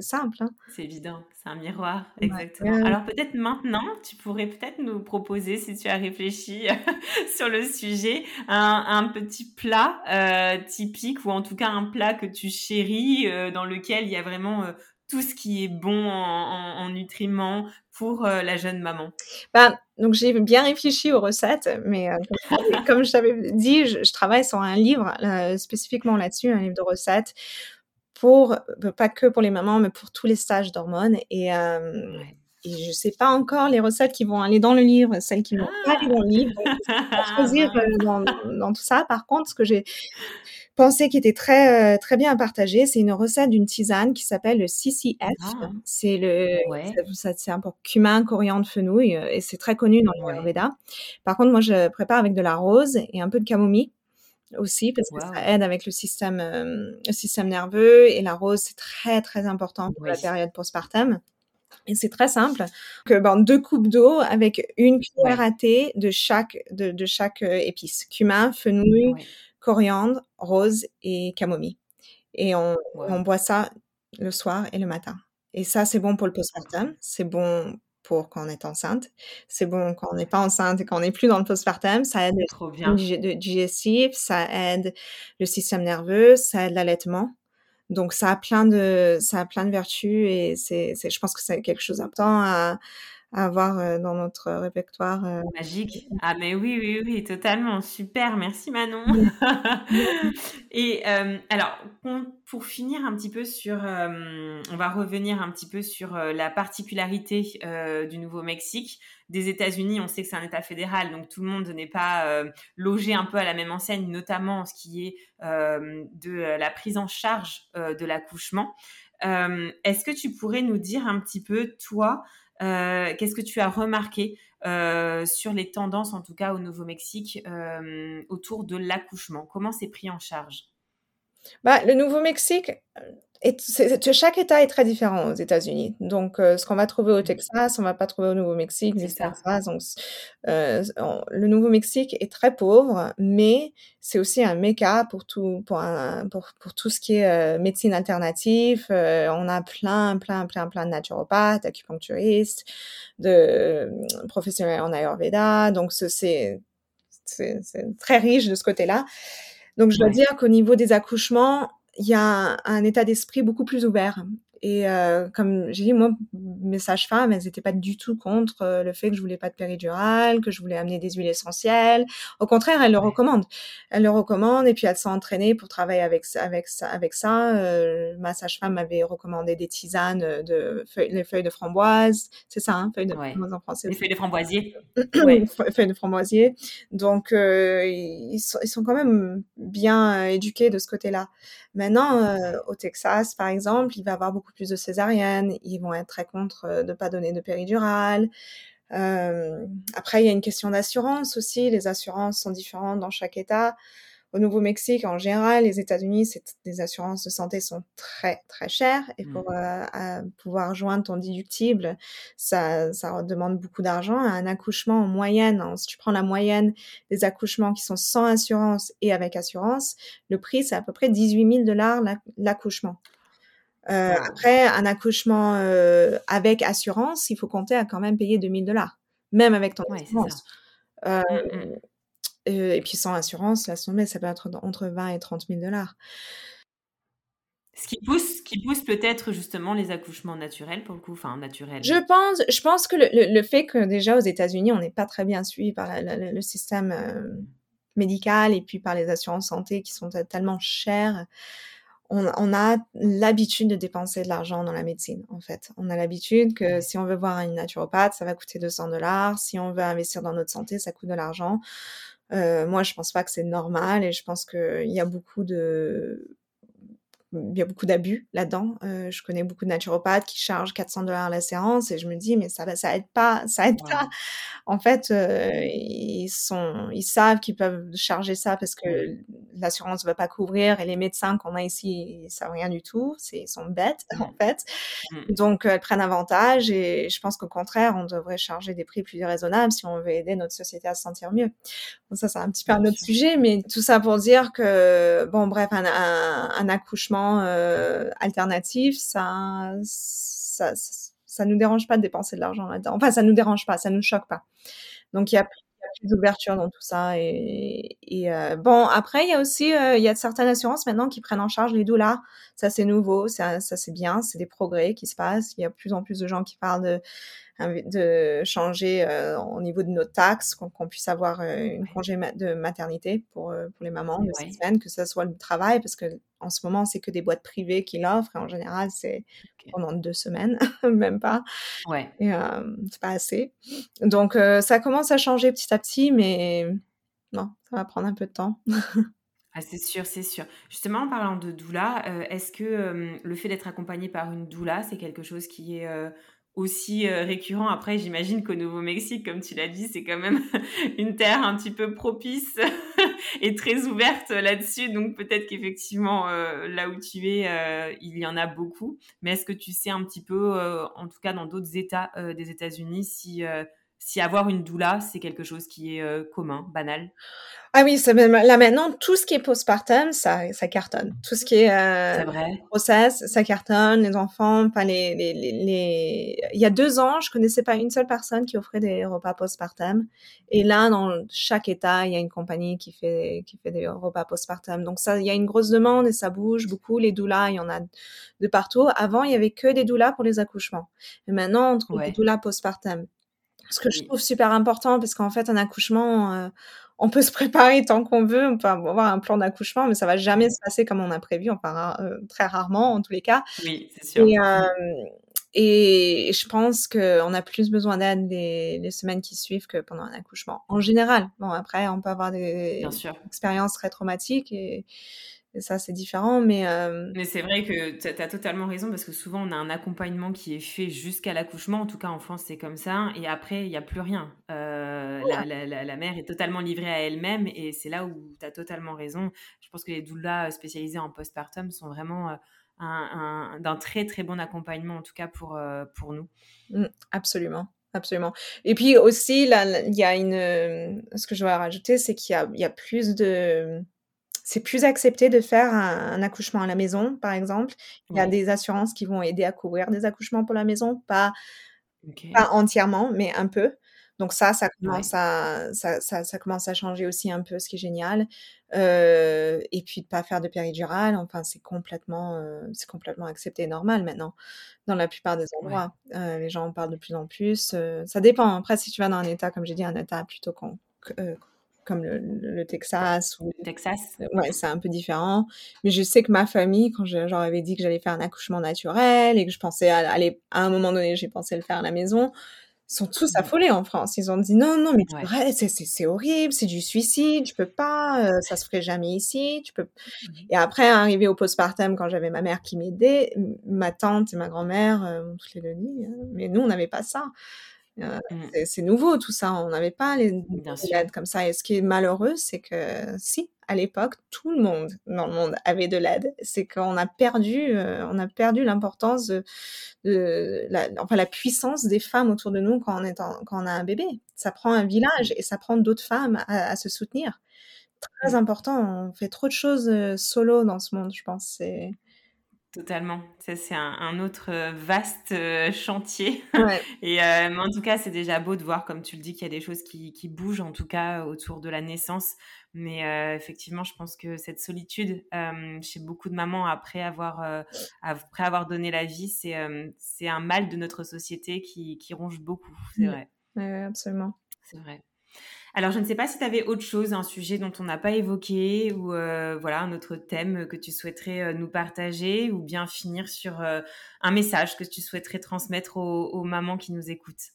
simple. Hein. C'est évident, c'est un miroir, exactement. Alors peut-être maintenant, tu pourrais peut-être nous proposer, si tu as réfléchi sur le sujet, un, un petit plat euh, typique ou en tout cas un plat que tu chéris, euh, dans lequel il y a vraiment euh, tout ce qui est bon en, en, nutriments pour euh, la jeune maman bah, Donc j'ai bien réfléchi aux recettes, mais euh, comme je t'avais dit, je, travaille sur un livre euh, spécifiquement là-dessus, un livre de recettes pour pas que pour les mamans, mais pour tous les stages d'hormones. Et, et je sais pas encore les recettes qui vont aller dans le livre, celles qui vont pas aller dans le livre. choisir dans, dans, tout ça. Par contre, ce que j'ai pensée qui était très euh, très bien partagée. C'est une recette d'une tisane qui s'appelle le CCF. Ah. C'est le ça, c'est un peu cumin, coriandre, fenouil euh, et c'est très connu dans le Par contre, moi je prépare avec de la rose et un peu de camomille aussi parce que ça aide avec le système euh, le système nerveux et la rose c'est très très important pour la période postpartum. Et c'est très simple. Que ben, deux coupes d'eau avec une cuillère à thé de chaque de, de chaque épice, cumin, fenouil, coriandre, rose et camomille. Et on, on, boit ça le soir et le matin. Et ça, c'est bon pour le postpartum, c'est bon pour quand on est enceinte, c'est bon quand on n'est pas enceinte et quand on n'est plus dans le postpartum, ça aide le digestif, ça aide le système nerveux, ça aide l'allaitement. Donc ça a plein de ça a plein de vertus et c'est je pense que c'est quelque chose d'important à à avoir euh, dans notre répertoire. Euh. Magique. Ah mais oui, oui, oui, totalement. Super, merci Manon. Et euh, alors, pour finir un petit peu sur, on va revenir un petit peu sur la particularité du Nouveau-Mexique. Des États-Unis, on sait que c'est un État fédéral, donc tout le monde n'est pas logé un peu à la même enseigne, notamment en ce qui est de la prise en charge de l'accouchement. Est-ce que tu pourrais nous dire un petit peu, toi, euh, qu'est-ce que tu as remarqué euh, sur les tendances, en tout cas au Nouveau-Mexique, euh, autour de l'accouchement? Comment c'est pris en charge? Bah, Le Nouveau-Mexique, chaque État est très différent aux États-Unis. Donc, euh, ce qu'on va trouver au mmh. Texas, on va pas trouver au Nouveau-Mexique, Donc, euh, le Nouveau-Mexique est très pauvre, mais c'est aussi un méca pour tout, pour, pour, pour, tout ce qui est euh, médecine alternative. on a plein, plein, plein, plein de naturopathes, acupuncturistes, de professionnels en Ayurveda. Donc, c'est très riche de ce côté-là. Donc, je dois dire qu'au niveau des accouchements, il y a un, état d'esprit beaucoup plus ouvert. Et euh, comme j'ai dit, moi, mes sages-femmes, elles n'étaient pas du tout contre euh, le fait que je voulais pas de péridurale, que je voulais amener des huiles essentielles. Au contraire, elles le recommandent. Elles le recommandent et puis elles sont entraînées pour travailler avec avec ça. Avec ça. Euh, ma sage-femme m'avait recommandé des tisanes de feuilles, les feuilles de framboise. C'est ça, hein, feuilles de framboise en français. Les feuilles de framboisier. ouais. feuilles de framboisier. Donc, euh, ils, sont, ils sont quand même bien éduqués de ce côté-là. Maintenant, euh, au Texas, par exemple, il va y avoir beaucoup plus de césariennes. Ils vont être très contre euh, de ne pas donner de péridurale. Euh, après, il y a une question d'assurance aussi. Les assurances sont différentes dans chaque État au Nouveau-Mexique, en général, les États-Unis, les assurances de santé sont très très chères et mmh. pour euh, pouvoir joindre ton déductible, ça, ça demande beaucoup d'argent. Un accouchement en moyenne, hein, si tu prends la moyenne des accouchements qui sont sans assurance et avec assurance, le prix c'est à peu près 18 000 dollars l'accouchement. Euh, Après, un accouchement euh, avec assurance, il faut compter à quand même payer 2000 dollars. même avec ton Ouais, assurance. Mmh mh. et puis sans assurance, laisse tomber, ça peut être entre 20 et 30 000 Ce qui pousse qui pousse peut-être justement les accouchements naturels pour le coup, enfin naturels. Je pense je pense que le le le fait que déjà aux États-Unis, on n'est pas très bien suivi par la la le système, médical et puis par les assurances santé qui sont tellement chères, on on a l'habitude de dépenser de l'argent dans la médecine, en fait. On a l'habitude que si on veut voir une naturopathe, ça va coûter 200 Si on veut investir dans notre santé, ça coûte de l'argent. Heu, moi, je pense pas que c'est normal et je pense qu'il y a beaucoup de il y a beaucoup d'abus là-dedans. Euh, je connais beaucoup de naturopathes qui chargent 400 dollars la séance et je me dis mais ça ça aide pas, ça aide pas. En fait, euh, ils sont ils savent qu'ils peuvent charger ça parce que l'assurance ne va pas couvrir et les médecins qu'on a ici, ils savent rien du tout, c'est ils sont bêtes en fait. Mmh. Donc elles prennent avantage et je pense qu'au contraire, on devrait charger des prix plus raisonnables si on veut aider notre société à se sentir mieux. ça c'est un petit peu un autre sujet, mais tout ça pour dire que bon bref un, un accouchement euh, alternatif, ça, ça, ça, nous dérange pas de dépenser de l'argent là-dedans. Enfin, ça nous dérange pas, ça nous choque pas. Donc il y a plus, d'ouverture dans tout ça. Et, euh, bon, après il y a aussi euh, y a certaines assurances maintenant qui prennent en charge les doulas. Ça c'est nouveau, ça, ça c'est bien, c'est des progrès qui se passent. Il y a plus en plus de gens qui parlent de de changer euh, au niveau de nos taxes, qu'on puisse avoir euh, une congé de maternité pour, euh, pour les mamans de ouais. semaines, que ce soit le travail, parce que en ce moment, c'est que des boîtes privées qui l'offrent, et en général, c'est pendant deux semaines, même pas. Ouais. Et c'est pas assez. Donc, ça commence à changer petit à petit, mais non, ça va prendre un peu de temps. Ah, c'est sûr, c'est sûr. Justement, en parlant de doula, est-ce que le fait d'être accompagné par une doula, c'est quelque chose qui est aussi euh, récurrent. Après, j'imagine qu'au Nouveau-Mexique, comme tu l'as dit, c'est quand même une terre un petit peu propice et très ouverte là-dessus. Donc peut-être qu'effectivement, euh, là où tu es, euh, il y en a beaucoup. Mais est-ce que tu sais un petit peu, en tout cas dans d'autres États des États-Unis, si si avoir une doula, c'est quelque chose qui est euh, commun, banal Ah oui, là maintenant, tout ce qui est postpartum, ça, ça cartonne. Tout ce qui est, euh, vrai. process, ça cartonne. Les enfants, enfin les, les, les, Il y a deux ans, je connaissais pas une seule personne qui offrait des repas postpartum. Et là, dans chaque État, il y a une compagnie qui fait, qui fait des repas postpartum. Donc ça, il y a une grosse demande et ça bouge beaucoup. Les doulas, il y en a de partout. Avant, il y avait que des doulas pour les accouchements. Et maintenant, on trouve des doulas postpartum. Ce que je trouve super important, parce qu'en fait, un accouchement, euh, on peut se préparer tant qu'on veut, on peut avoir un plan d'accouchement, mais ça va jamais se passer comme on a prévu, enfin euh, très rarement en tous les cas. Oui, c'est sûr. Et, euh, et, je pense qu'on a plus besoin d'aide les, les, semaines qui suivent que pendant un accouchement, en général. Bon, après, on peut avoir des expériences très traumatiques et ça, c'est différent, mais... Euh, mais c'est vrai que tu as, totalement raison, parce que souvent, on a un accompagnement qui est fait jusqu'à l'accouchement. En tout cas, en France, c'est comme ça. Et après, il n'y a plus rien. Euh, la, la, la, mère est totalement livrée à elle-même. Et c'est là où tu as totalement raison. Je pense que les doulas spécialisés en postpartum sont vraiment... Euh, un, d'un très très bon accompagnement en tout cas pour, pour nous. Mmh, absolument. Absolument. Et puis aussi, là, il y a une. Ce que je vais rajouter, c'est qu'il y y a plus de c'est plus accepté de faire un, accouchement à la maison, par exemple. Il y a des assurances qui vont aider à couvrir des accouchements pour la maison, pas, pas entièrement, mais un peu. Donc ça, ça commence, à, ça, ça, commence à changer aussi un peu, ce qui est génial. Euh, et puis de pas faire de péridurale, enfin c'est complètement, euh, c'est complètement accepté et normal maintenant dans la plupart des endroits. Euh, les gens en parlent de plus en plus. ça dépend. Après, si tu vas dans un état, comme j'ai dit, un état plutôt con, comme le, Texas. Ou... Texas. Ouais, c'est un peu différent. Mais je sais que ma famille, quand je, leur avais dit que j'allais faire un accouchement naturel et que je pensais aller, à un moment donné, j'ai pensé le faire à la maison, sont tous affolés en France. Ils ont dit non, non, mais ouais. c'est horrible, c'est du suicide, je peux pas, euh, ça se ferait jamais ici, tu peux. Mmh et après, arrivé au postpartum, quand j'avais ma mère qui m'aidait, ma tante et ma grand-mère euh, les deux dit, mais nous, on n'avait pas ça. Euh, mmh. C'est nouveau tout ça, on n'avait pas les, aides comme ça. Et ce qui est malheureux, c'est que si, à l'époque, tout le monde dans le monde avait de l'aide. C'est qu'on a perdu, euh, on a perdu l'importance de, de la, enfin la puissance des femmes autour de nous quand on est quand on a un bébé. Ça prend un village et ça prend d'autres femmes à, se soutenir. Très mmh. important. On fait trop de choses solo dans ce monde, je pense. C'est Totalement. Ça, c'est un, autre euh, vaste euh, chantier. Et euh, mais en tout cas, c'est déjà beau de voir, comme tu le dis, qu'il y a des choses qui, qui, bougent, en tout cas, autour de la naissance. Mais effectivement, je pense que cette solitude, chez beaucoup de mamans, après avoir, après avoir donné la vie, c'est c'est un mal de notre société qui, qui ronge beaucoup. C'est vrai. Oui, absolument. C'est vrai. Alors, je ne sais pas si tu avais autre chose, un sujet dont on n'a pas évoqué ou euh, voilà un autre thème que tu souhaiterais euh, nous partager ou bien finir sur euh, un message que tu souhaiterais transmettre aux, mamans qui nous écoutent?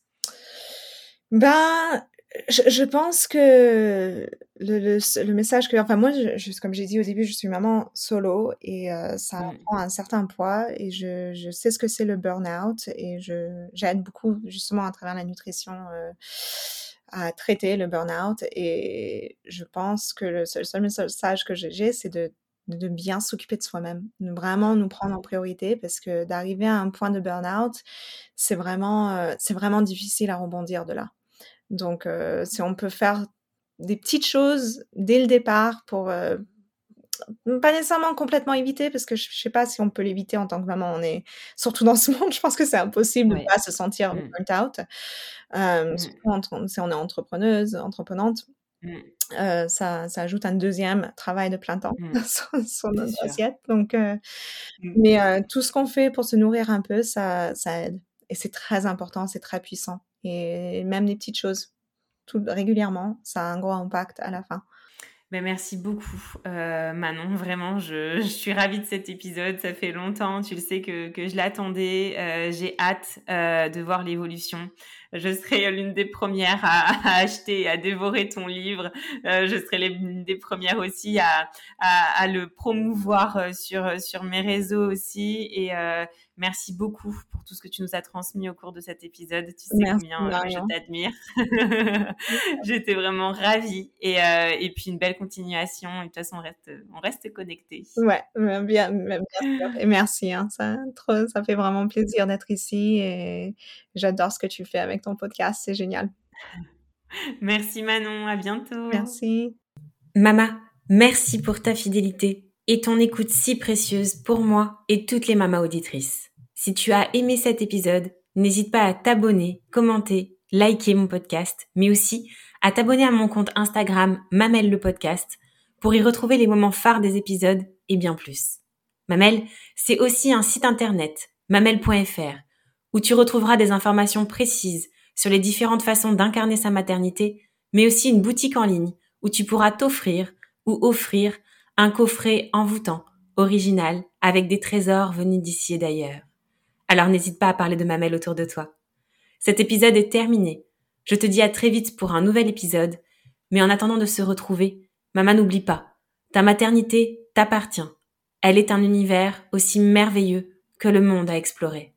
Ben, je, pense que le, message que, enfin moi, je, comme j'ai dit au début, je suis maman solo et ça mmh. prend un certain poids et je, je sais ce que c'est le burn-out et j'aide beaucoup justement à travers la nutrition à traiter le burn-out. Et je pense que le seul, message que j'ai, c'est de, de, bien s'occuper de soi-même, de vraiment nous prendre en priorité, parce que d'arriver à un point de burn-out, c'est vraiment, euh, c'est vraiment difficile à rebondir de là. Donc, euh, si on peut faire des petites choses dès le départ pour, euh, pas nécessairement complètement éviter parce que je, sais pas si on peut l'éviter en tant que maman. On est surtout dans ce monde, je pense que c'est impossible de pas se sentir mmh. burnt out. Euh, mmh. si on est entrepreneuse, entreprenante. Mmh. Euh, ça, ça, ajoute un deuxième travail de plein temps sur, notre assiette. Donc, euh, mais tout ce qu'on fait pour se nourrir un peu, ça, ça aide. Et c'est très important, c'est très puissant. Et même les petites choses, tout régulièrement, ça a un gros impact à la fin. Ben, merci beaucoup, euh, Manon. Vraiment, je, je, suis ravie de cet épisode. Ça fait longtemps, tu le sais, que, que je l'attendais. Euh, J'ai hâte euh, de voir l'évolution. Je serai l'une des premières à, à, acheter et à dévorer ton livre. Euh, je serai l'une des premières aussi à, à, à, le promouvoir euh, sur, sur mes réseaux aussi. Et, euh, Merci beaucoup pour tout ce que tu nous as transmis au cours de cet épisode. Tu sais combien euh, je t'admire. J'étais vraiment ravie. Et, euh, et puis une belle continuation. Et de toute façon, on reste, on reste connectés. Ouais, bien, bien sûr. Et merci. Hein, ça, trop, ça fait vraiment plaisir d'être ici. Et j'adore ce que tu fais avec ton podcast. C'est génial. Merci Manon. À bientôt. Merci. Mama, merci pour ta fidélité et ton écoute si précieuse pour moi et toutes les mamas auditrices. Si tu as aimé cet épisode, n'hésite pas à t'abonner, commenter, liker mon podcast, mais aussi à t'abonner à mon compte Instagram Mamel le podcast pour y retrouver les moments phares des épisodes et bien plus. Mamel, c'est aussi un site internet, mamel.fr, où tu retrouveras des informations précises sur les différentes façons d'incarner sa maternité, mais aussi une boutique en ligne où tu pourras t'offrir ou offrir un coffret envoûtant, original, avec des trésors venus d'ici et d'ailleurs. Alors n'hésite pas à parler de Mamelle autour de toi. Cet épisode est terminé. Je te dis à très vite pour un nouvel épisode, mais en attendant de se retrouver, maman n'oublie pas, ta maternité t'appartient. Elle est un univers aussi merveilleux que le monde à explorer.